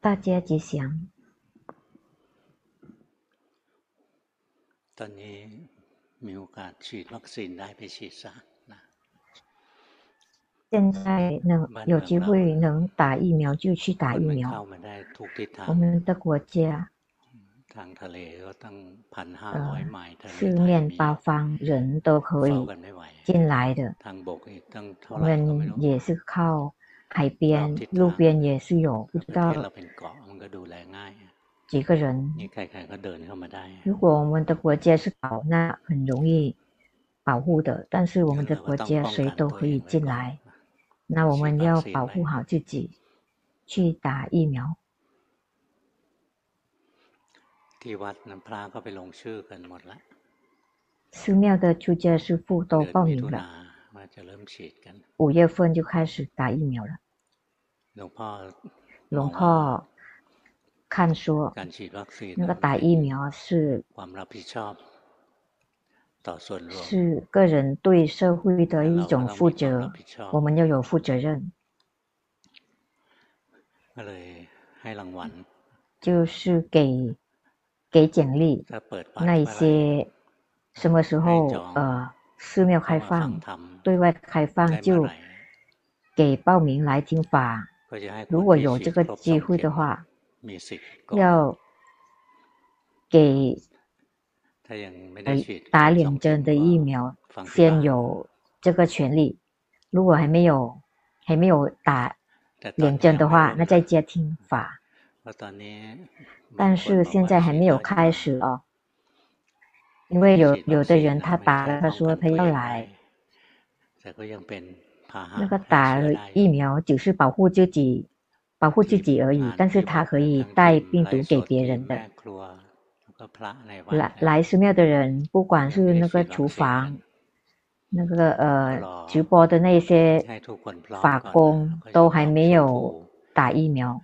大家吉祥。现在能有机会能打疫苗就去打疫苗。我们的国家，呃，四面八方人都可以进来的。我们也是靠海边，路边也是有，不知道几个人。如果我们的国家是岛，那很容易保护的。但是我们的国家谁都可以进来，那我们要保护好自己，去打疫苗。寺庙的出家师傅都报名了，五月份就开始打疫苗了。龙พ่看说，那个打疫苗是是个人对社会的一种负责，我们要有负责任，就是给给奖励，那一些什么时候呃寺庙开放，对外开放就给报名来听法，如果有这个机会的话。要给打两针的疫苗，先有这个权利。如果还没有还没有打两针的话，那在接听法。但是现在还没有开始哦，因为有有的人他打了，他说他要来，那个打疫苗只是保护自己。保护自己而已，但是他可以带病毒给别人的。来来寺庙的人，不管是那个厨房，那个呃直播的那些法工，都还没有打疫苗。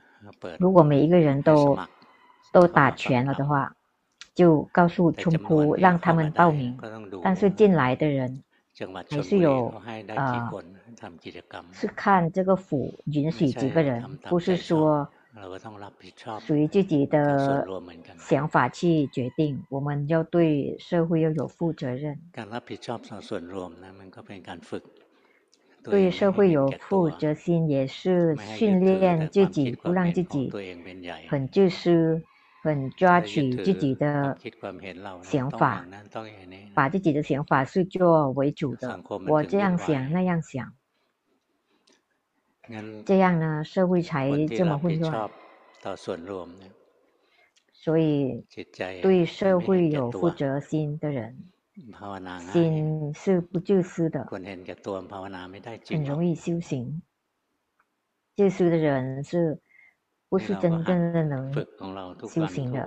如果每一个人都都打全了的话，就告诉冲铺让他们报名。但是进来的人还是有呃。是看这个府允许几个人，不是说属于自己的想法去决定。我们要对社会要有负责任，对社会有负责心，也是训练自己，不让自己很自私，很抓取自己的想法，把自己的想法是做为主的。我这样想，那样想。这样呢，社会才这么混乱。所以，对社会有负责心的人，心是不自私的，很容易修行。自私的人是不是真正的能修行的？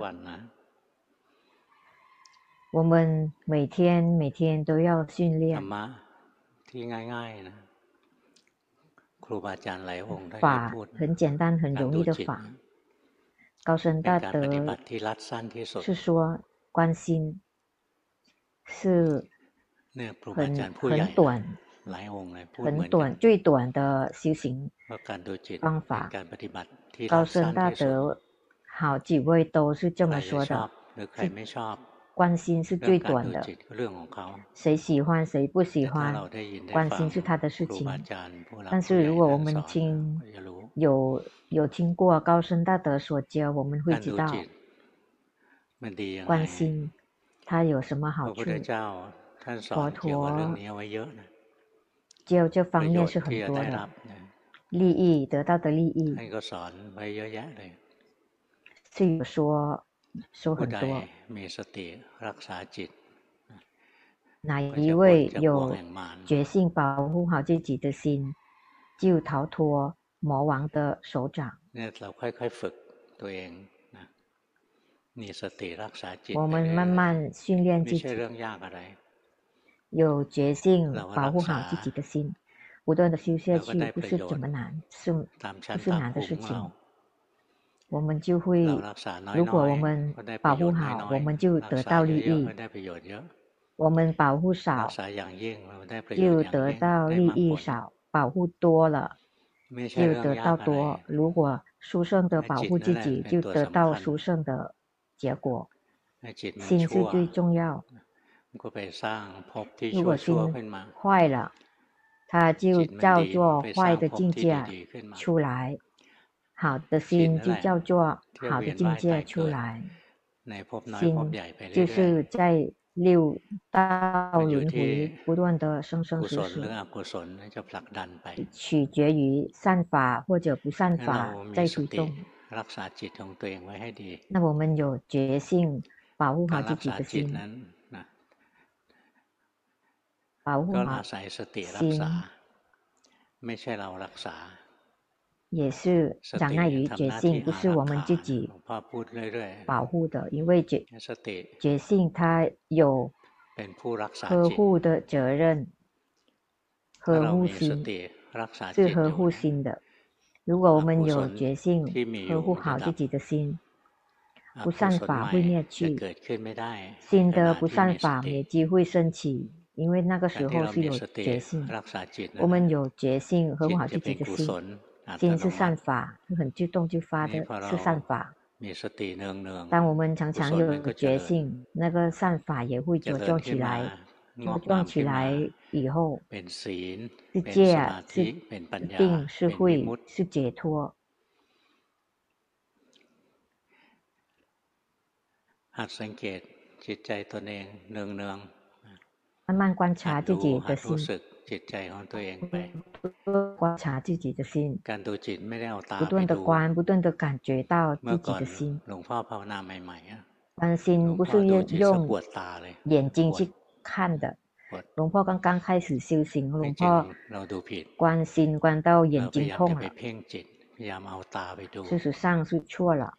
我们每天每天都要训练。法很简单，很容易的法。高僧大德是说，关心是很很短、很短、最短的修行方法。高僧大德好几位都是这么说的。观心是最短的，谁喜欢谁不喜欢，关心是他的事情。但是如果我们听有有听过高僧大德所教，我们会知道关心他有什么好处。佛陀教这方面是很多的，利益得到的利益是有说。说很多，哪一位有决心保护好自己的心，就逃脱魔王的手掌。我们慢慢训练自己，有决心保护好自己的心，不断的修下去，不是怎么难，是不是难的事情。我们就会，如果我们保护好，我们就得到利益；我们保护少，就得到利益少；保护多了，就得到多。如果殊胜的保护自己，就得到殊胜的结果。心是最重要。如果心坏了，它就叫做坏的境界出来；好的心就叫做好的境界出来。心就是在六道轮回不断的生生死死，取决于善法或者不善法在推动。那我们有决心，保护好自己的心，保护好心，也是长碍于觉性，不是我们自己保护的，因为觉觉性它有呵护的责任，呵护心是呵护心的。如果我们有觉性，呵护好自己的心，不善法会灭去，新的不善法没机会升起，因为那个时候是有决心，我们有决心，呵护好自己的心。心是善法，就很自动就发的是善法。当我们常常有觉性，那个善法也会茁壮起来，茁壮起来以后，是戒啊，是定，是慧，是解脱。慢慢观察自己的心。 观察自己的心，不断的观，不断的感觉到自己的心。观心不是用用眼睛去看的。龙婆刚刚开始修行，龙婆观心观到眼睛痛了，事实上是错了。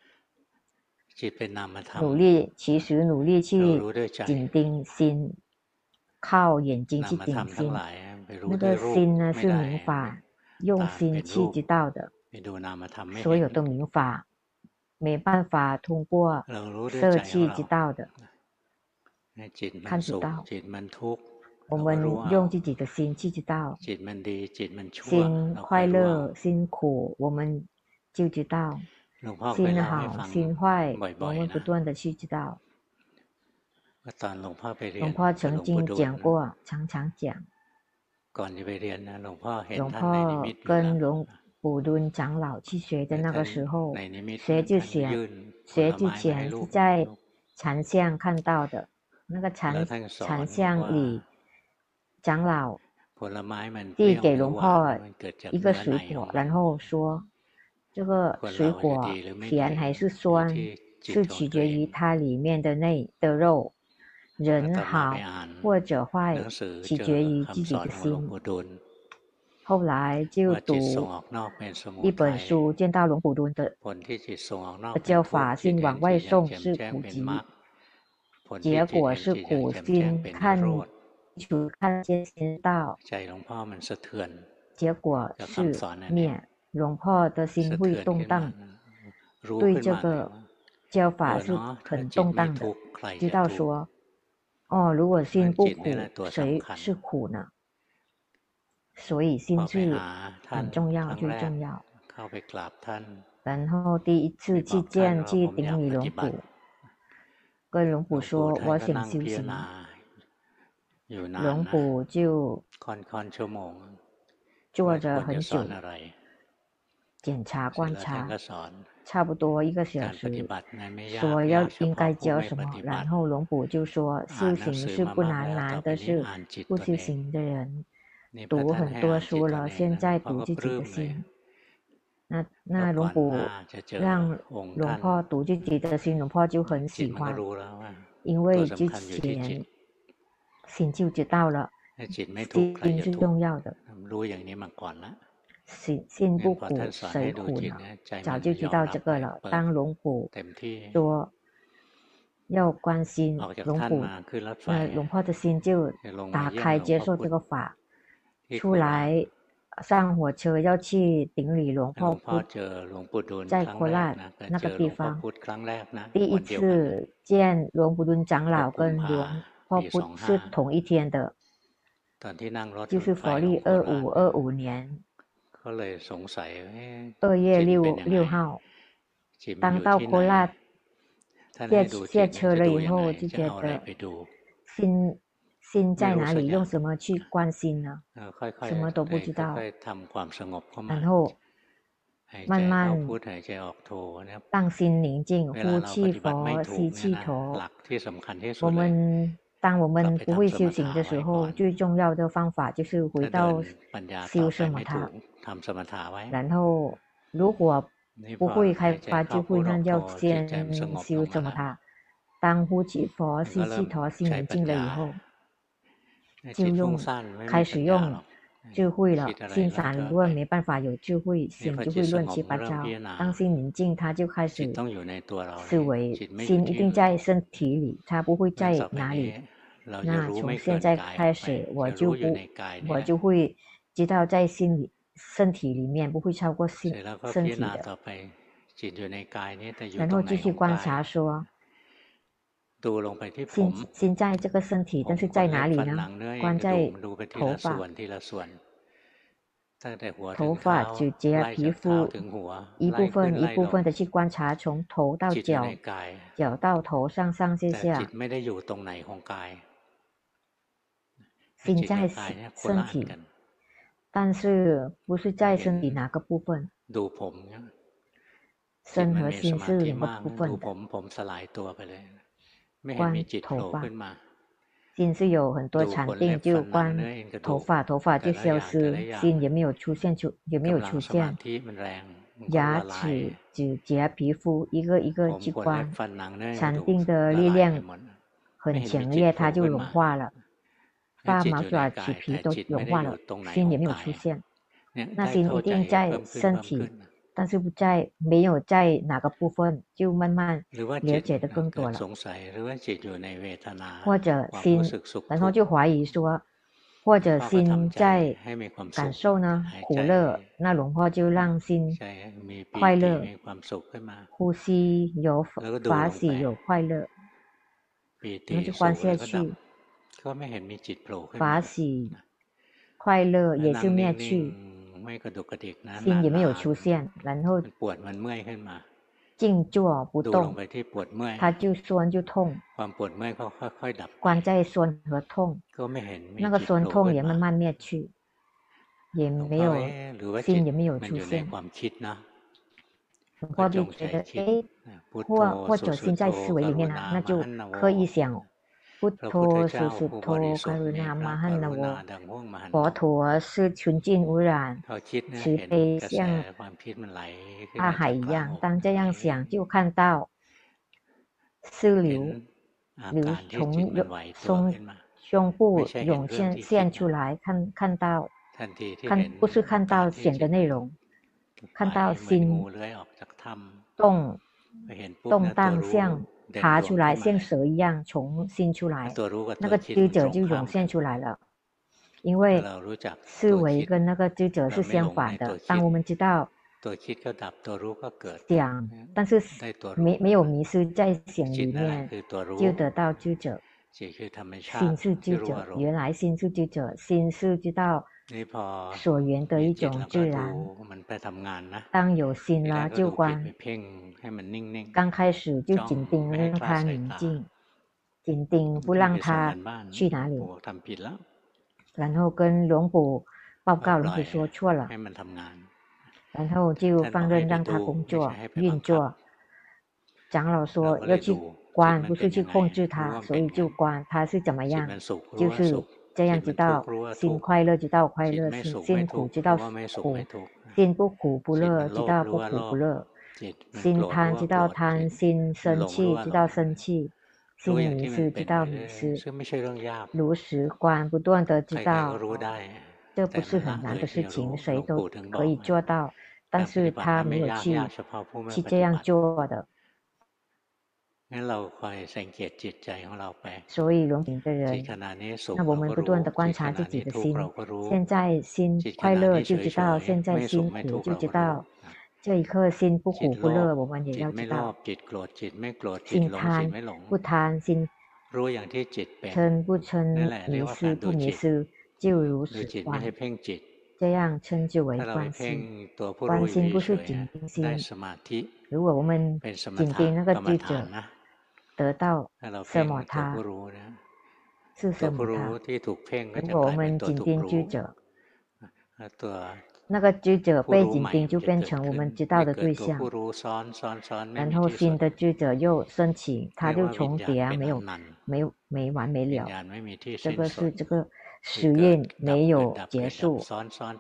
努力，其实努力去紧盯心，靠眼睛去盯心。 那个心呢，是明法，用心去知道的。所有的明法没办法通过色去知道的，看不到。我们用自己的心去知道，心快乐、辛苦，我们就知道。心好、心坏，我们不断的去知道。龙婆曾经讲过，常常讲。龙婆跟龙普敦长老去学的那个时候，学之前，学之前是在禅相看到的，那个禅禅相里，长老递给龙炮一个水果，然后说，这个水果甜还是酸，是取决于它里面的内的肉。人好或者坏，取决于自己的心。后来就读一本书，见到龙普顿的教法，心往外送是苦集，结果是苦心看求看见心道，结果是灭。龙破的心会动荡，对这个教法是很动荡的，知道说。哦，如果心不苦，谁是苦呢？所以心是很重要，最重要。然后第一次去见去顶礼龙普，跟龙普说我想修行，龙普就坐着很久，检查观察。差不多一个小时，说要应该教什么，然后龙普就说修行是不难，难的是不修行的人读很多书了，现在读自己的心。那那龙普让龙婆读自己的心，龙婆就很喜欢，因为之前心就知道了，心是重要的。心心不苦，谁苦呢？早就知道这个了。当龙虎说要关心龙虎，那龙婆的心就打开，接受这个法。出来上火车要去顶礼龙婆，在科拉那个地方，第一次见龙普顿长老跟龙婆不是同一天的，就是佛历二五二五年。 二月六六号，当到โคราช卸卸车了以后，就觉得心心在哪里？用什么去观心呢？什么都不知道。然后慢慢让心宁静，呼气佛，吸气头。我们 当我们不会修行的时候，最重要的方法就是回到修什么塔。然后如果不会开发智慧，那要先修什么塔。当呼气佛、吸气陀，心宁静了以后，就用开始用智慧了。心散如果没办法有智慧，心就会乱七八糟。当心宁静，他就开始思维，心一定在身体里，他不会在哪里。那从现在开始，我就不，我就会知道在心里。身体里面不会超过心身体的，然后继续观察说，心心在这个身体，但是在哪里呢？关在头发、头发、指甲、皮肤，一部分一部分的去观察，从头到脚，脚到头，上上下下。心在身体。但是不是在身体哪个部分？身和心是两个部分的。观头发，心是有很多禅定，就观头发，头发就消失，心也没有出现出，也没有出现。牙齿、指甲、皮肤，一个一个去关，禅定的力量很强烈，它就融化了。把毛爪、起皮都融化了，心也没有出现。那心一定在身体，但是不在，没有在哪个部分，就慢慢了解的更多了。或者心，然后就怀疑说，或者心在感受呢，苦乐，那融化就让心快乐，呼吸有法喜有快乐，那就观下去。法喜快乐也是灭去，心也没有出现，然后静坐不动，他就酸就痛，观在酸和痛，那个酸痛也慢慢灭去，也没有心也没有出现，或者觉得诶，或或者心在思维里面啊，那就刻意想。 พุทโธสุสุโธกรุณามหันนวขอถัวชุนจินอุรานสีเปเซียงอาไหอย่างตั้งจะยังเสียงจิ้ขั้นเต้า ซื่อหลิวหรือชงทรงชงปู่หยงเซียนเซียนชูหลายขั้นขั้นเต้าขั้นผู้ซื่อขั้นเต้าเสียงจะในหลงขั้นเต้าซินต้งต้งตั้งเซียง 爬出来像蛇一样重新出来，那个知者就涌现出来了。因为思维跟那个知者是相反的。当我们知道想，但是没没有迷失在想里面，就得到知者。心是知者，原来心是知者，心是知道。所缘的一种自然。当有心了，就观。刚开始就紧盯，让它宁静，紧盯不让它去哪里。然后跟龙ปู่报告，龙ปู่说错了。然后就放任让它工作运作。长老说要去观，不是去控制它，所以就观它是怎么样，就是。这样知道心快乐，知道快乐；心心苦，知道苦；心不苦不乐，知道不苦不乐；心贪，知道贪；心生气，知道生气；心迷失，知道迷失。如实观，不断的知道，这不是很难的事情，谁都可以做到，但是他没有去去这样做的。所以，隆平的人，那我们不断的观察自己的心。现在心快乐就知道，现在心苦就知道。这一刻心不苦不乐，我们也要知道。心贪不贪，心嗔不嗔，迷失不迷失，就如实观。这样称之为观心。观心不是紧盯心。如果我们紧盯那个智者，得到什么他，是什么他。如果我们紧盯智者，那个智者被紧盯，就变成我们知道的对象。然后新的智者又升起，它就重叠，没有没有没完没了。这个是这个。实验没有结束，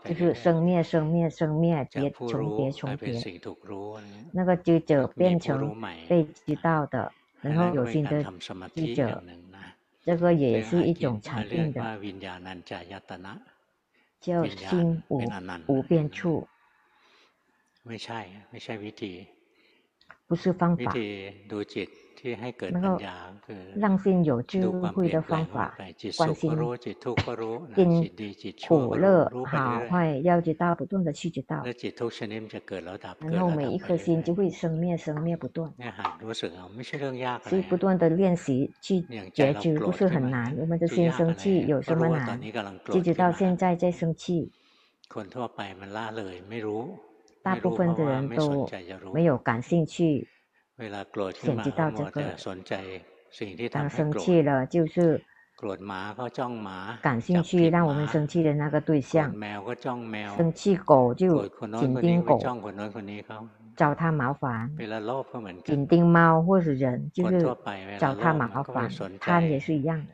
就是生灭、生灭、生灭，叠重叠、重叠。那个智者变成被知道的，然后有新的记者，这个也是一种禅定的，叫心无无边处。不是方法。那个让心有智慧的方法，关心因苦乐好坏，要知道，不断的去知道，然后每一颗心就会生灭，生灭不断。所以不断的练习去觉知，不是很难。我们的心生气有什么难？就知道现在在生气。大部分的人都没有感兴趣。先知到这个，当生气了就是感兴趣，让我们生气的那个对象。生气狗就紧盯狗，找他麻烦；紧盯猫或者人，就是找他麻烦。贪也是一样的。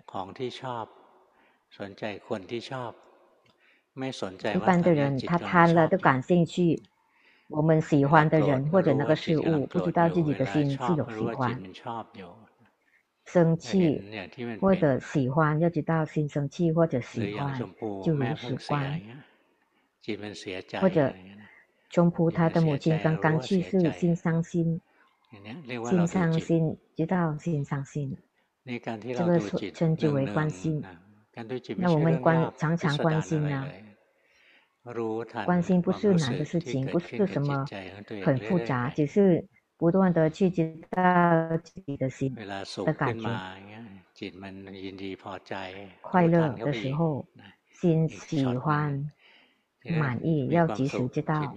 一般的人他贪了都感兴趣。我们喜欢的人或者那个事物，不知道自己的心是有喜欢、生气或者喜欢，要知道心生气或者喜欢，就如实观。或者中葡他的母亲刚刚去世，心伤心，心伤心，知道心伤心，这个称之为关心。那我们关常常关心呢？观心不是难的事情，不是什么很复杂，只是不断的去知道自己的心的感觉。快乐的时候，心喜欢、满意，要及时知道。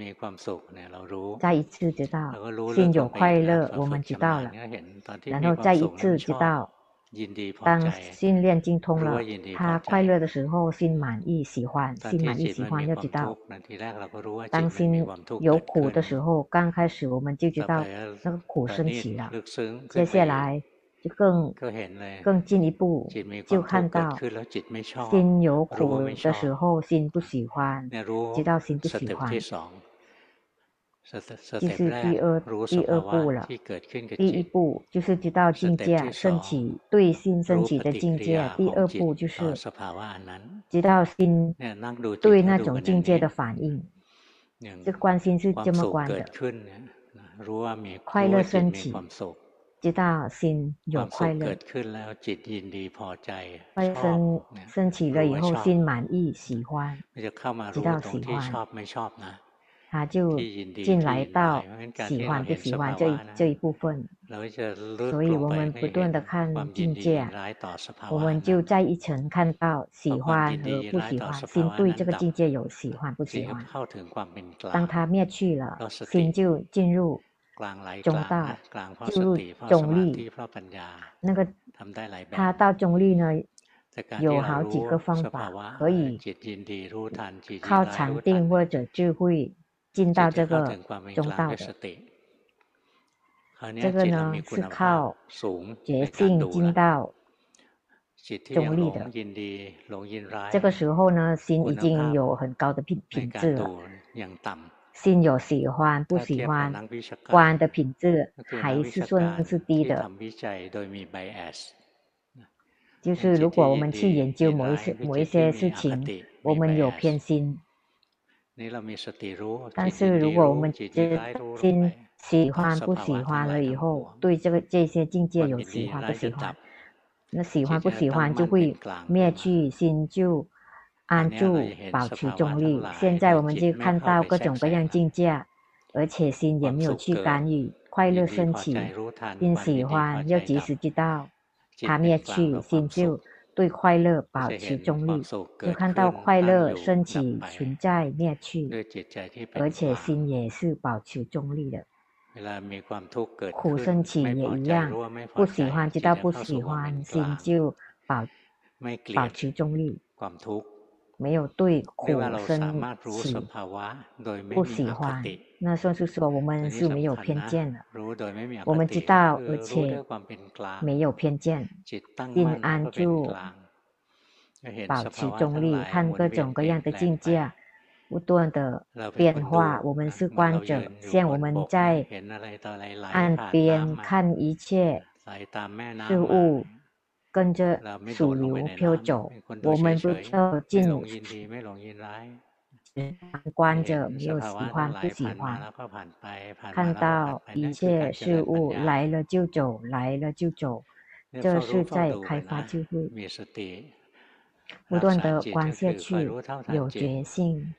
再一次知道，心有快乐，我们知道了，然后再一次知道。当心练精通了，他快乐的时候，心满意喜欢，心满意喜欢要知道。当心有苦的时候，刚开始我们就知道那个苦升起了，接下来就更更进一步就看到心有苦的时候，心不喜欢，知道心不喜欢。就是第二第二步了，第一步就是知道境界升起，对心升起的境界。第二步就是知道心对那种境界的反应。这关心是这么关的，快乐升起，知道心有快乐。快乐升升起了以后，心满意喜欢，知道喜欢。他就进来到喜欢不喜欢这一这一部分，所以我们不断的看境界，我们就在一层看到喜欢和不喜欢，心对这个境界有喜欢不喜欢。当他灭去了，心就进入中道，进入中立。那个他到中立呢，有好几个方法可以靠禅定或者智慧。进到这个中道的，这个呢是靠觉性进到中立的。这个时候呢，心已经有很高的品品质了。心有喜欢不喜欢，观的品质还是算是低的。就是如果我们去研究某一些某一些事情，我们有偏心。但是如果我们觉得心喜欢不喜欢了以后，对这个这些境界有喜欢不喜欢，那喜欢不喜欢就会灭去，心就安住，保持中立。现在我们就看到各种各样境界，而且心也没有去干预，快乐升起，心喜欢要及时知道，它灭去，心就对快乐保持中立，就看到快乐升起、存在、灭去，而且心也是保持中立的。苦升起也一样，不喜欢知道不喜欢，心就保保持中立。没有对苦升起不喜欢，那算是说我们是没有偏见的。我们知道，而且没有偏见，并安住，保持中立，看各种各样的境界不断的变化。我们是观者，像我们在岸边看一切事物。跟着水流飘走，我们不跳进入观着，没有喜欢不喜欢，看到一切事物来了就走，来了就走，这是在开发智慧，不断的观下去，有决心，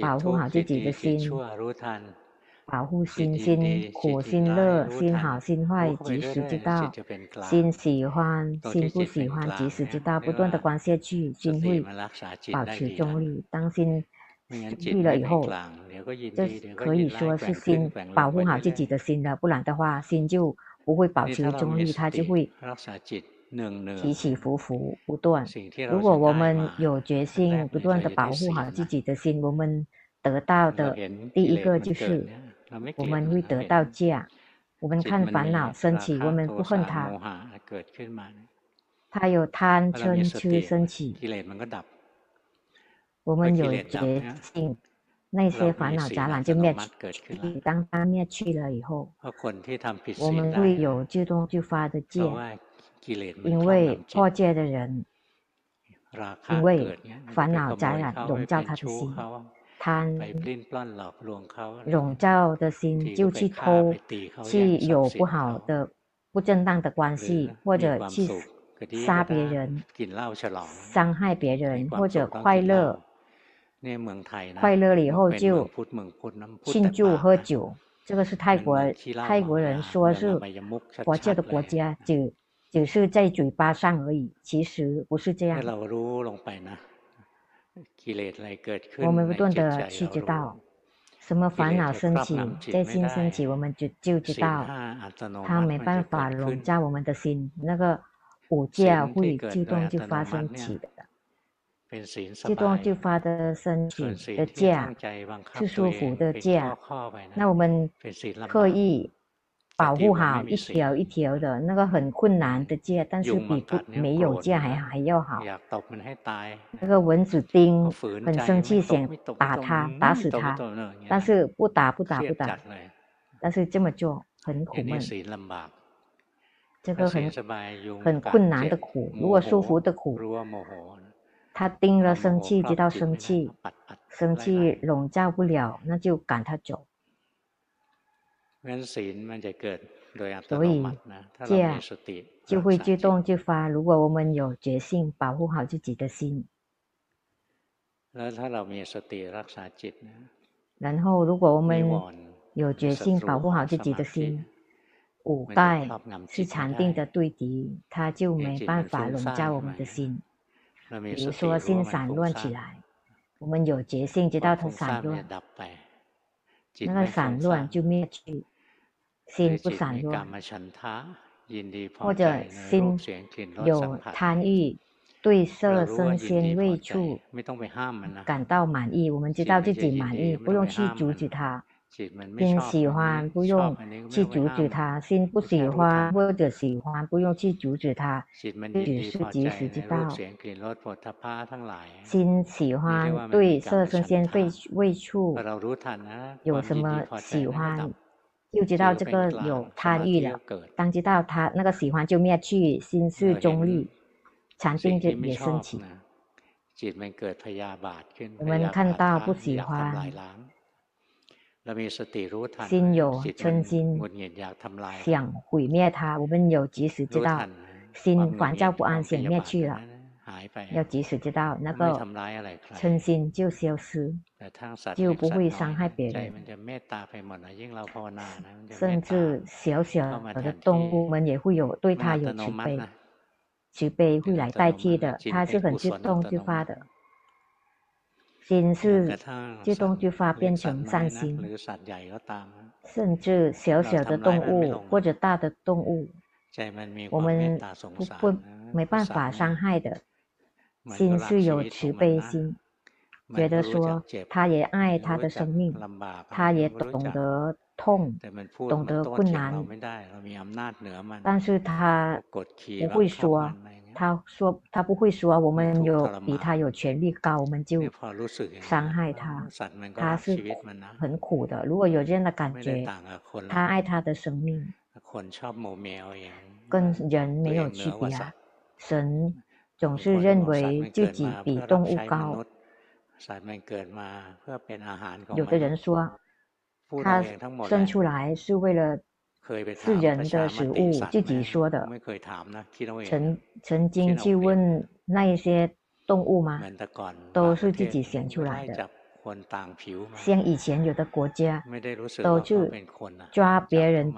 保护好自己的心。保护心，心苦心乐，心好心坏，及时知道；心喜欢，心不喜欢，及时知道。不断的观下去，心会保持中立。当心中立了以后，这可以说是心保护好自己的心了。不然的话，心就不会保持中立，它就会起起伏伏不断。如果我们有决心，不断的保护好自己的心，我们得到的第一个就是。我们会得到戒。我们看烦恼升起，我们不恨他。他有贪嗔痴升起，我们有决心，那些烦恼杂染就灭去。当它灭去了以后，我们会有自动就发的戒。因为破戒的人，因为烦恼杂染笼罩他的心。贪笼罩的心就去偷，去有不好的、不正当的关系，或者去杀别人、伤害别人，或者快乐。快乐了以后就庆祝喝酒，这个是泰国泰国人说是佛教的国家，只只是在嘴巴上而已，其实不是这样。我们不断的去知道，什么烦恼升起，在心升起，我们就就知道，它没办法笼罩我们的心，那个五戒会自动就发生起的，自动就发的升起的戒，是舒服的戒，那我们刻意。保护好一条一条的那个很困难的戒，但是比不没有戒还还要好。那个蚊子叮，很生气，想打它，打死它，但是不打不打不打，但是这么做很苦闷。这个很很困难的苦，如果舒服的苦，他叮了生气，知道生气，生气笼罩不了，那就赶他走。所以戒就会自动就发。如果我们有决心保护好自己的心，然后如果我们有决心保护好自己的心，五盖是禅定的对敌，他就没办法笼罩我们的心。比如说心散乱起来，我们有决心知道它散乱，那个散乱就灭去。心不散落，或者心有贪欲，对色声鲜味触感到满意，我们知道自己满意，不用去阻止它；心喜欢，不用去阻止它；心不喜欢或者喜欢，不用去阻止它，只是及时知道。心喜欢对色声鲜味味触有什么喜欢？就知道这个有贪欲了，当知道他那个喜欢就灭去，心是中立，禅定就也升起。我们看到不喜欢，心有嗔心，想毁灭它，我们有及时知道，心烦躁不安，想灭去了。要及时知道那个嗔心就消失，就不会伤害别人。甚至小小的动物们也会有对它有慈悲。慈悲会来代替的，它是很自动自发的。心是自动自发变成善心，甚至小小的动物或者大的动物，我们不不没办法伤害的。心是有慈悲心，觉得说他也爱他的生命，他也懂得痛，懂得困难，但是他不会说。他说他不会说，我们有比他有权利高，我们就伤害他。他是很苦的。如果有这样的感觉，他爱他的生命，跟人没有区别啊。神总是认为自己比动物高。有的人说，他生出来是为了。是人的食物，自己说的。曾曾经去问那一些动物吗？都是自己选出来的。像以前有的国家，都去抓别人，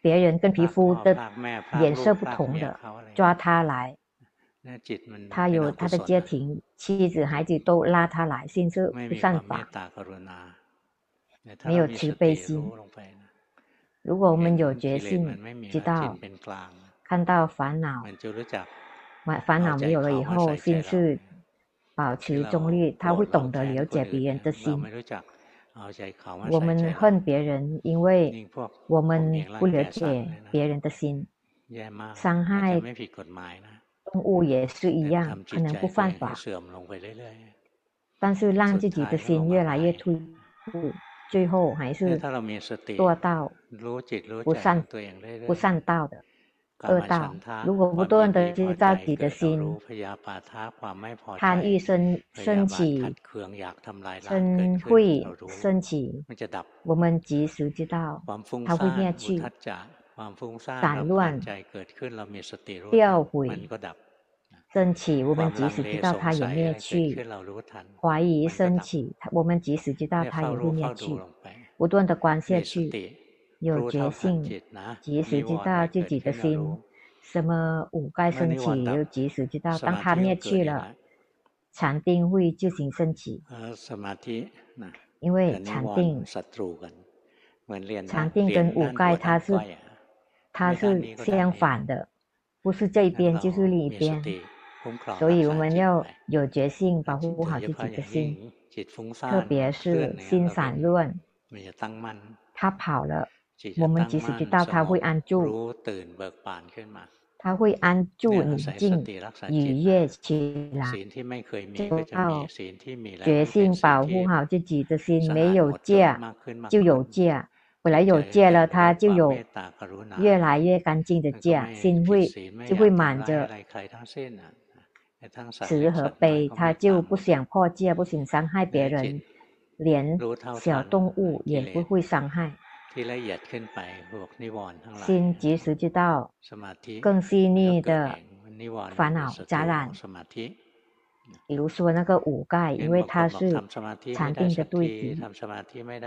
别人跟皮肤的颜色不同的，抓他来。他有他的家庭，妻子孩子都拉他来，心是不善法，没有慈悲心。如果我们有决心，知道看到烦恼，烦恼没有了以后，心是保持中立，他会懂得了解别人的心。我们恨别人，因为我们不了解别人的心，伤害动物也是一样，可能不犯法，但是让自己的心越来越退步。最后还是堕到不善不善道的恶道。如果不断的知道自己的心，贪欲生升起，嗔恚升起，我们及时知道，它会灭去，散乱掉毁。升起，我们即使知道它也灭去；怀疑升起，我们即使知道它也会灭去。不断的观下去，有觉性，即使知道自己的心，什么五盖升起，又即使知道，当它灭去了，禅定会自行升起。因为禅定，禅定跟五盖它是它是相反的，不是这一边就是另一边。所以我们要有决心，保护好自己的心，特别是心散乱，他跑了，我们即使知道他会安住，他会安住宁静愉悦起来，就要决心保护好自己的心，没有戒就有戒，本来有戒了，他就有越来越干净的戒，心会就会满着。慈和悲，他就不想破戒，不想伤害别人，连小动物也不会伤害。心及时知道更细腻的烦恼杂染，比如说那个五盖，因为它是禅定的对比。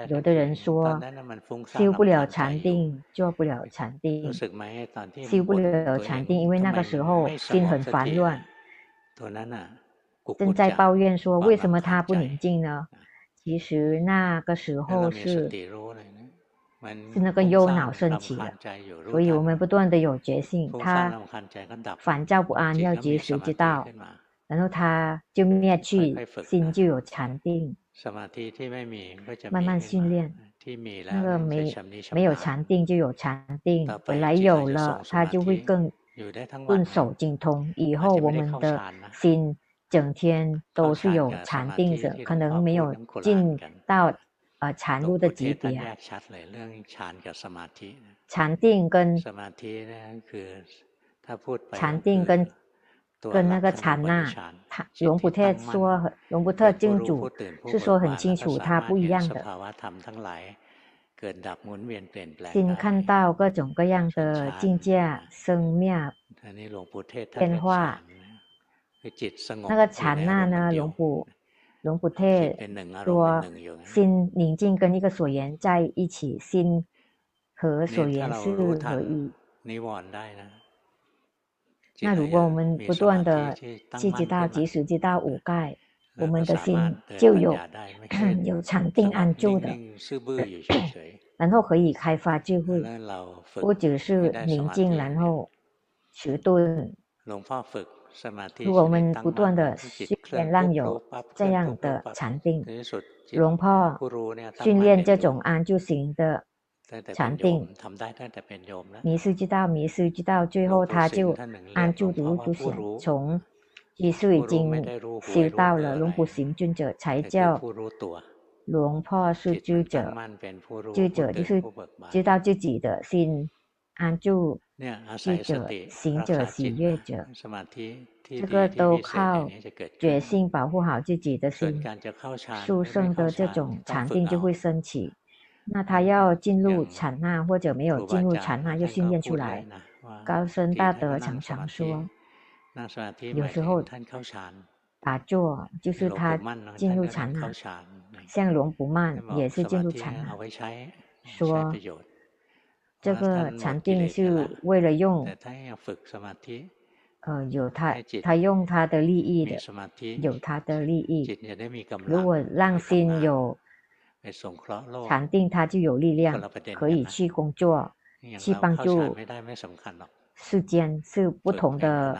有的人说修不了禅定，做不了禅定，修不了禅定，因为那个时候心很烦乱。正在抱怨说，为什么他不宁静呢？其实那个时候是是那个忧恼升起的，所以我们不断的有觉性，他烦躁不安要及时知道，然后他就灭去，心就有禅定，慢慢训练，那个没没有禅定就有禅定，本来有了，他就会更。顺手精通，以后我们的心整天都是有禅定的，可能没有进到呃禅入的级别。禅定跟禅定跟跟那个禅那，他龙普特说，龙普特净主是说很清楚，他不一样的。心看到各种各样的境界生灭变化，那个禅那呢？龙普龙普特说，心宁静跟一个所缘在一起，心和所缘是合一。那如果我们不断的去知道，及时知道五盖，我们的心就有 有禅定安住的，然后可以开发智慧，不只是宁静，然后迟钝。如果我们不断的训练让有这样的禅定，龙婆训练这种安住型的。禅定，迷失知道，迷失知道，最后他就安住如不响。从居士已经修到了龙普行尊者，才叫龙破是知者。知者就是知道自己的心安住，智者行者喜悦者，这个都靠决心保护好自己的心，殊胜的这种禅定就会升起。那他要进入禅那，或者没有进入禅那，就训练出来。高僧大德常常说，有时候打坐就是他进入禅那，像龙不曼也是进入禅那，说这个禅定是为了用，呃，有他他用他的利益的，有他的利益。如果让心有。禅定，它就有力量，可以去工作，去帮助世间，是不同的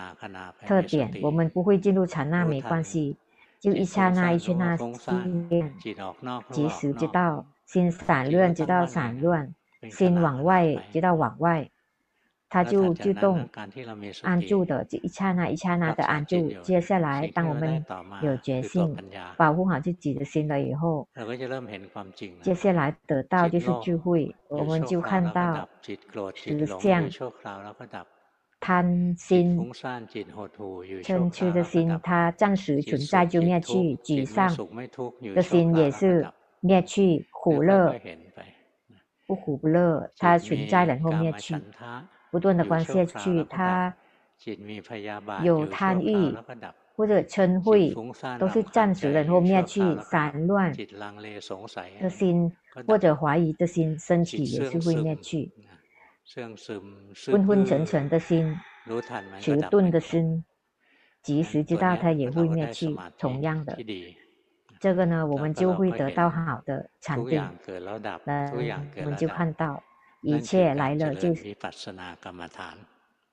特点。我们不会进入禅那没关系，就一刹那一刹那训练，即时知道心散乱，知道散乱，心往外知道往外。他就自动安住的，这一刹那一刹那的安住。接下来，当我们有决心，保护好自己的心了以后，接下来得到就是智慧，我们就看到实相、贪心、嗔痴的心，它暂时存在就灭去；沮丧的心也是灭去；苦乐不苦不乐，它存在然后灭去。不断的关下去，他有贪欲或者嗔恚，都是暂时的，然后灭去。散乱的心或者怀疑的心，身体也是会灭去。昏昏沉沉的心，迟钝的心，即使知道它也会灭去。同样的，这个呢，我们就会得到好的禅定。那我们就看到。一切来了就，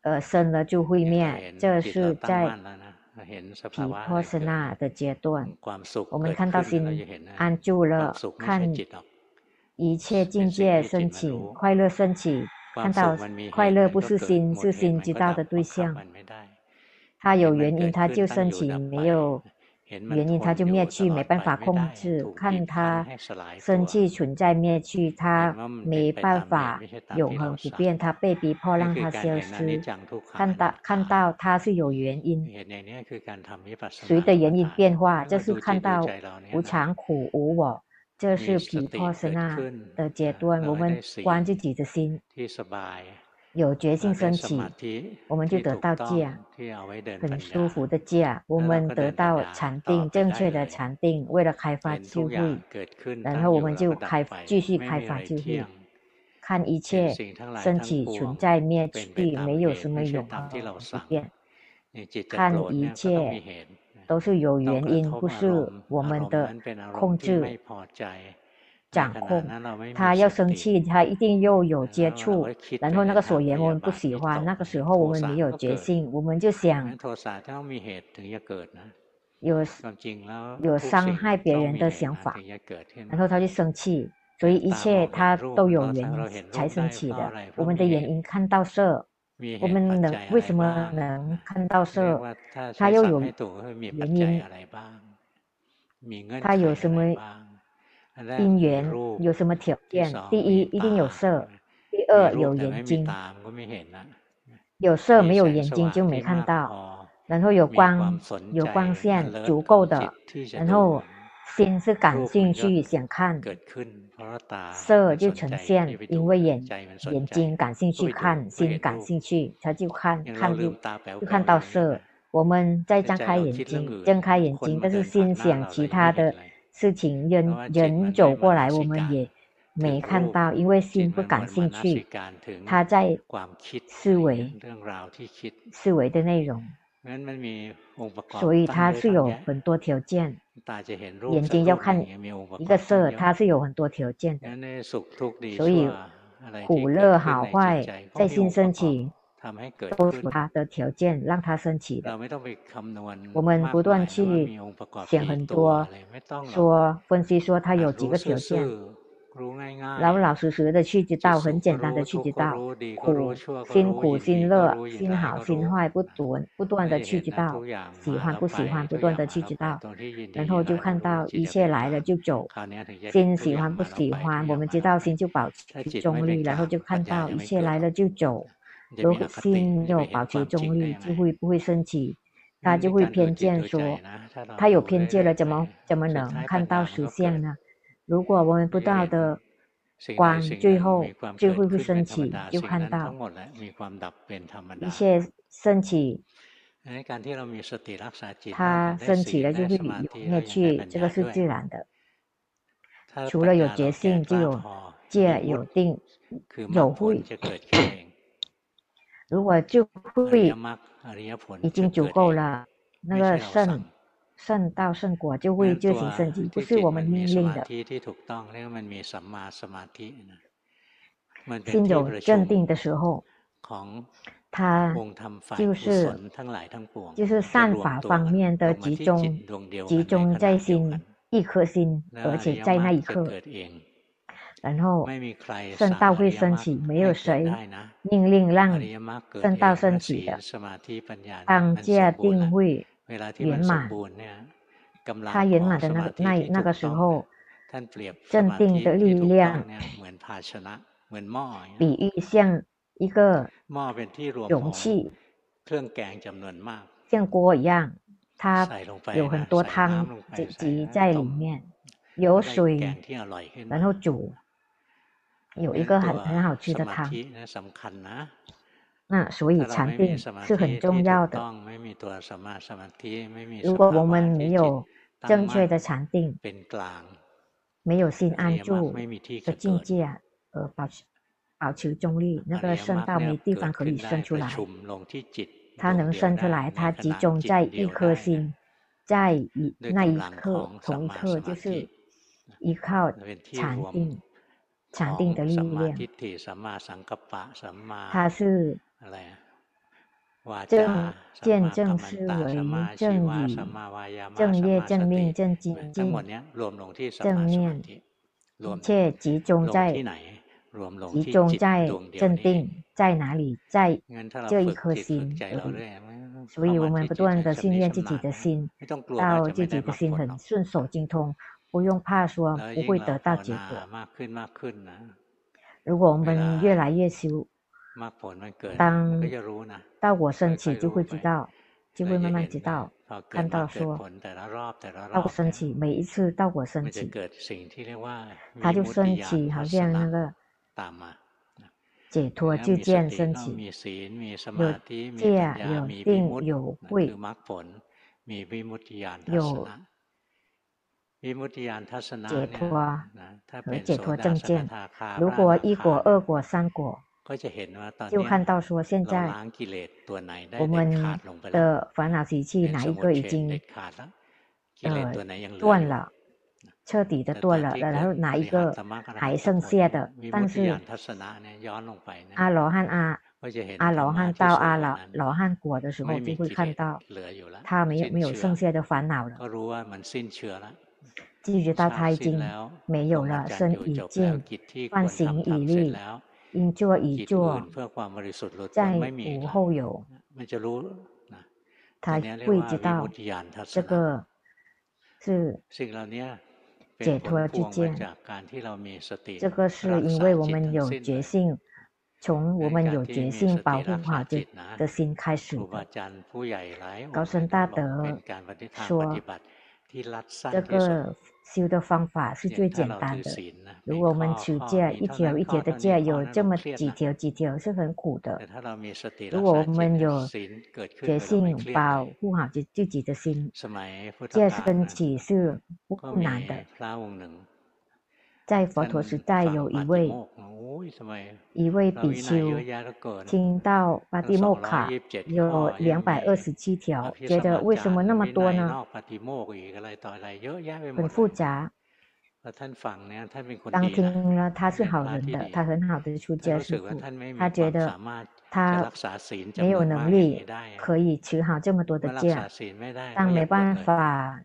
呃，生了就会灭，这是在皮婆舍那的阶段。我们看到心安住了，看一切境界升起，快乐升起，看到快乐不是心，是心知道的对象。它有原因，它就升起，没有。原因它就灭去，没办法控制。看它生气存在灭去，它没办法永恒不变，它被逼迫让它消失。看到看到它是有原因，随的原因变化，就是看到无常苦无我，这是皮破舍那的阶段。我们观自己的心。有决心升起，我们就得到戒，很舒服的戒。我们得到禅定，正确的禅定，为了开发智慧，然后我们就开继续开发智慧，看一切升起存在灭去，没有什么永恒不变。看一切都是有原因，不是我们的控制。掌控，他要生气，他一定又有接触，然后那个所缘我们不喜欢，那个时候我们没有决心，我们就想有有伤害别人的想法，然后他就生气，所以一切他都有原因才生气的。我们的原因看到色，我们能为什么能看到色？他又有原因，他有什么？因缘有什么条件？第一，一定有色；第二，有眼睛。有色没有眼睛就没看到。然后有光，有光线足够的。然后心是感兴趣想看，色就呈现，因为眼眼睛感兴趣看，心感兴趣，他就看看就就看到色。我们再张开眼睛，睁开眼睛，但是心想其他的。事情人人走过来，我们也没看到，因为心不感兴趣，他在思维思维的内容，所以他是有很多条件。眼睛要看一个色，它是有很多条件的，所以苦乐好坏在心升起。都是他的条件让他升起的。我们不断去想很多，说分析说他有几个条件，老老实实的去知道，很简单的去知道，苦、辛苦、辛乐、心好、心坏，不断不断的去知道，喜欢不喜欢，不断的去知道，然后就看到一切来了就走，心喜欢不喜欢，我们知道心就保持中立，然后就看到一切来了就走。如果心有保持中立，就会不会升起，他就会偏见说，他有偏见了，怎么怎么能看到实相呢？如果我们不道的光，最后就会会升起，就看到一些升起，他升起了就会灭去，这个是自然的。除了有觉性，就有戒，有定，有慧。如果就会已经足够了，那个圣圣道圣果就会自行升级，不是我们命令的。心有镇定的时候，它就是就是善法方面的集中，集中在心一颗心，而且在那一刻。然后圣道会升起，没有谁命令让圣道升起的。当戒定慧圆满，他圆满的那个那那个时候，镇定的力量，比喻像一个容器，像锅一样，它有很多汤积积在里面，有水，然后煮。有一个很很好吃的汤，那所以禅定是很重要的。如果我们没有正确的禅定，没有心安住的境界，呃保持保持中立，那个圣道没地方可以生出来。它能生出来，它集中在一颗心，在一那一刻，同一刻就是依靠禅定。禅定的力量，它是正见正思维正语正业正命正精进正念，一切集中在集中在镇定，在哪里？在这一颗心。所以我们不断的训练自己的心，到自己的心很顺手精通。不用怕说不会得到结果。如果我们越来越修，当道果升起，就会知道，就会慢慢知道，看到说，道果升起，每一次道果升起，它就升起，好像那个解脱就见升起，有戒有定有慧有。解脱和解脱正见，如果一果、二果、三果，就看到说现在我们的烦恼习气哪一个已经呃断了，彻底的断了，然后哪一个还剩下的？但是阿罗汉阿阿罗汉到阿罗罗汉果的时候，就会看到他没有没有剩下的烦恼了。就觉得他已经没有了，身已尽，万行已立，应作已作，在无后有。他会知道这个是解脱之见。这个是因为我们有觉性，从我们有觉性保护好的的心开始的。高僧大德说。这个修的方法是最简单的。如果我们取戒一条一条的戒，有这么几条几条是很苦的。如果我们有决心保护好自自己的心，戒升起是不难的。在佛陀时代有一位一位比丘听到巴蒂莫卡有两百二十七条，觉得为什么那么多呢？很复杂。当听了他是好人的，他很好的出家师父，他觉得他没有能力可以持好这么多的戒，但没办法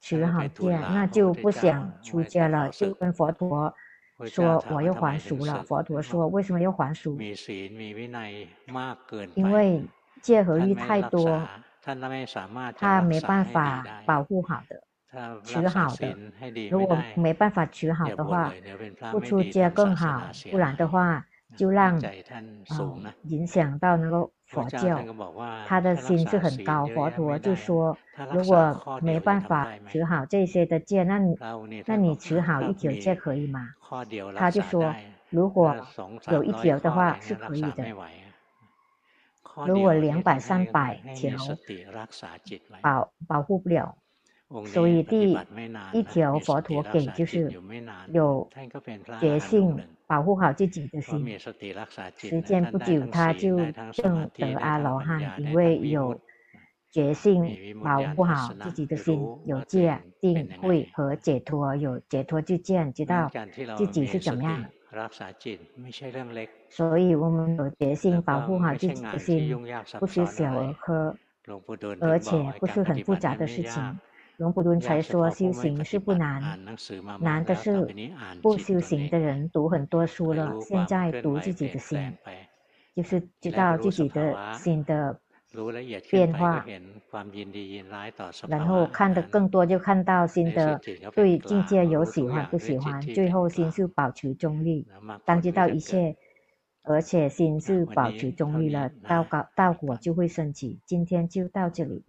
持好戒，那就不想出家了，就跟佛陀说我又还俗了。佛陀说为什么又还俗？因为戒和欲太多，他没办法保护好的。取好的，如果没办法取好的话，不出家更好，不然的话就让哦影响到那个佛教。他的心是很高，佛陀就说，如果没办法持好这些的戒，那你那你持好一条戒可以吗？他就说，如果有一条的话是可以的，如果两百三百条保保护不了。所以第一条佛陀给就是有决心保护好自己的心，时间不久他就证得阿罗汉，因为有决心保护好自己的心，有戒定慧和解脱，有解脱之见，知道自己是怎么样。所以我们有决心保护好自己的心，不是小儿科，而且不是很复杂的事情。龙普顿才说修行是不难，难的是不修行的人读很多书了，现在读自己的心，就是知道自己的心的变化，然后看的更多就看到心的对境界有喜欢不喜欢，最后心是保持中立，当知道一切，而且心是保持中立了，道高道果就会升起。今天就到这里。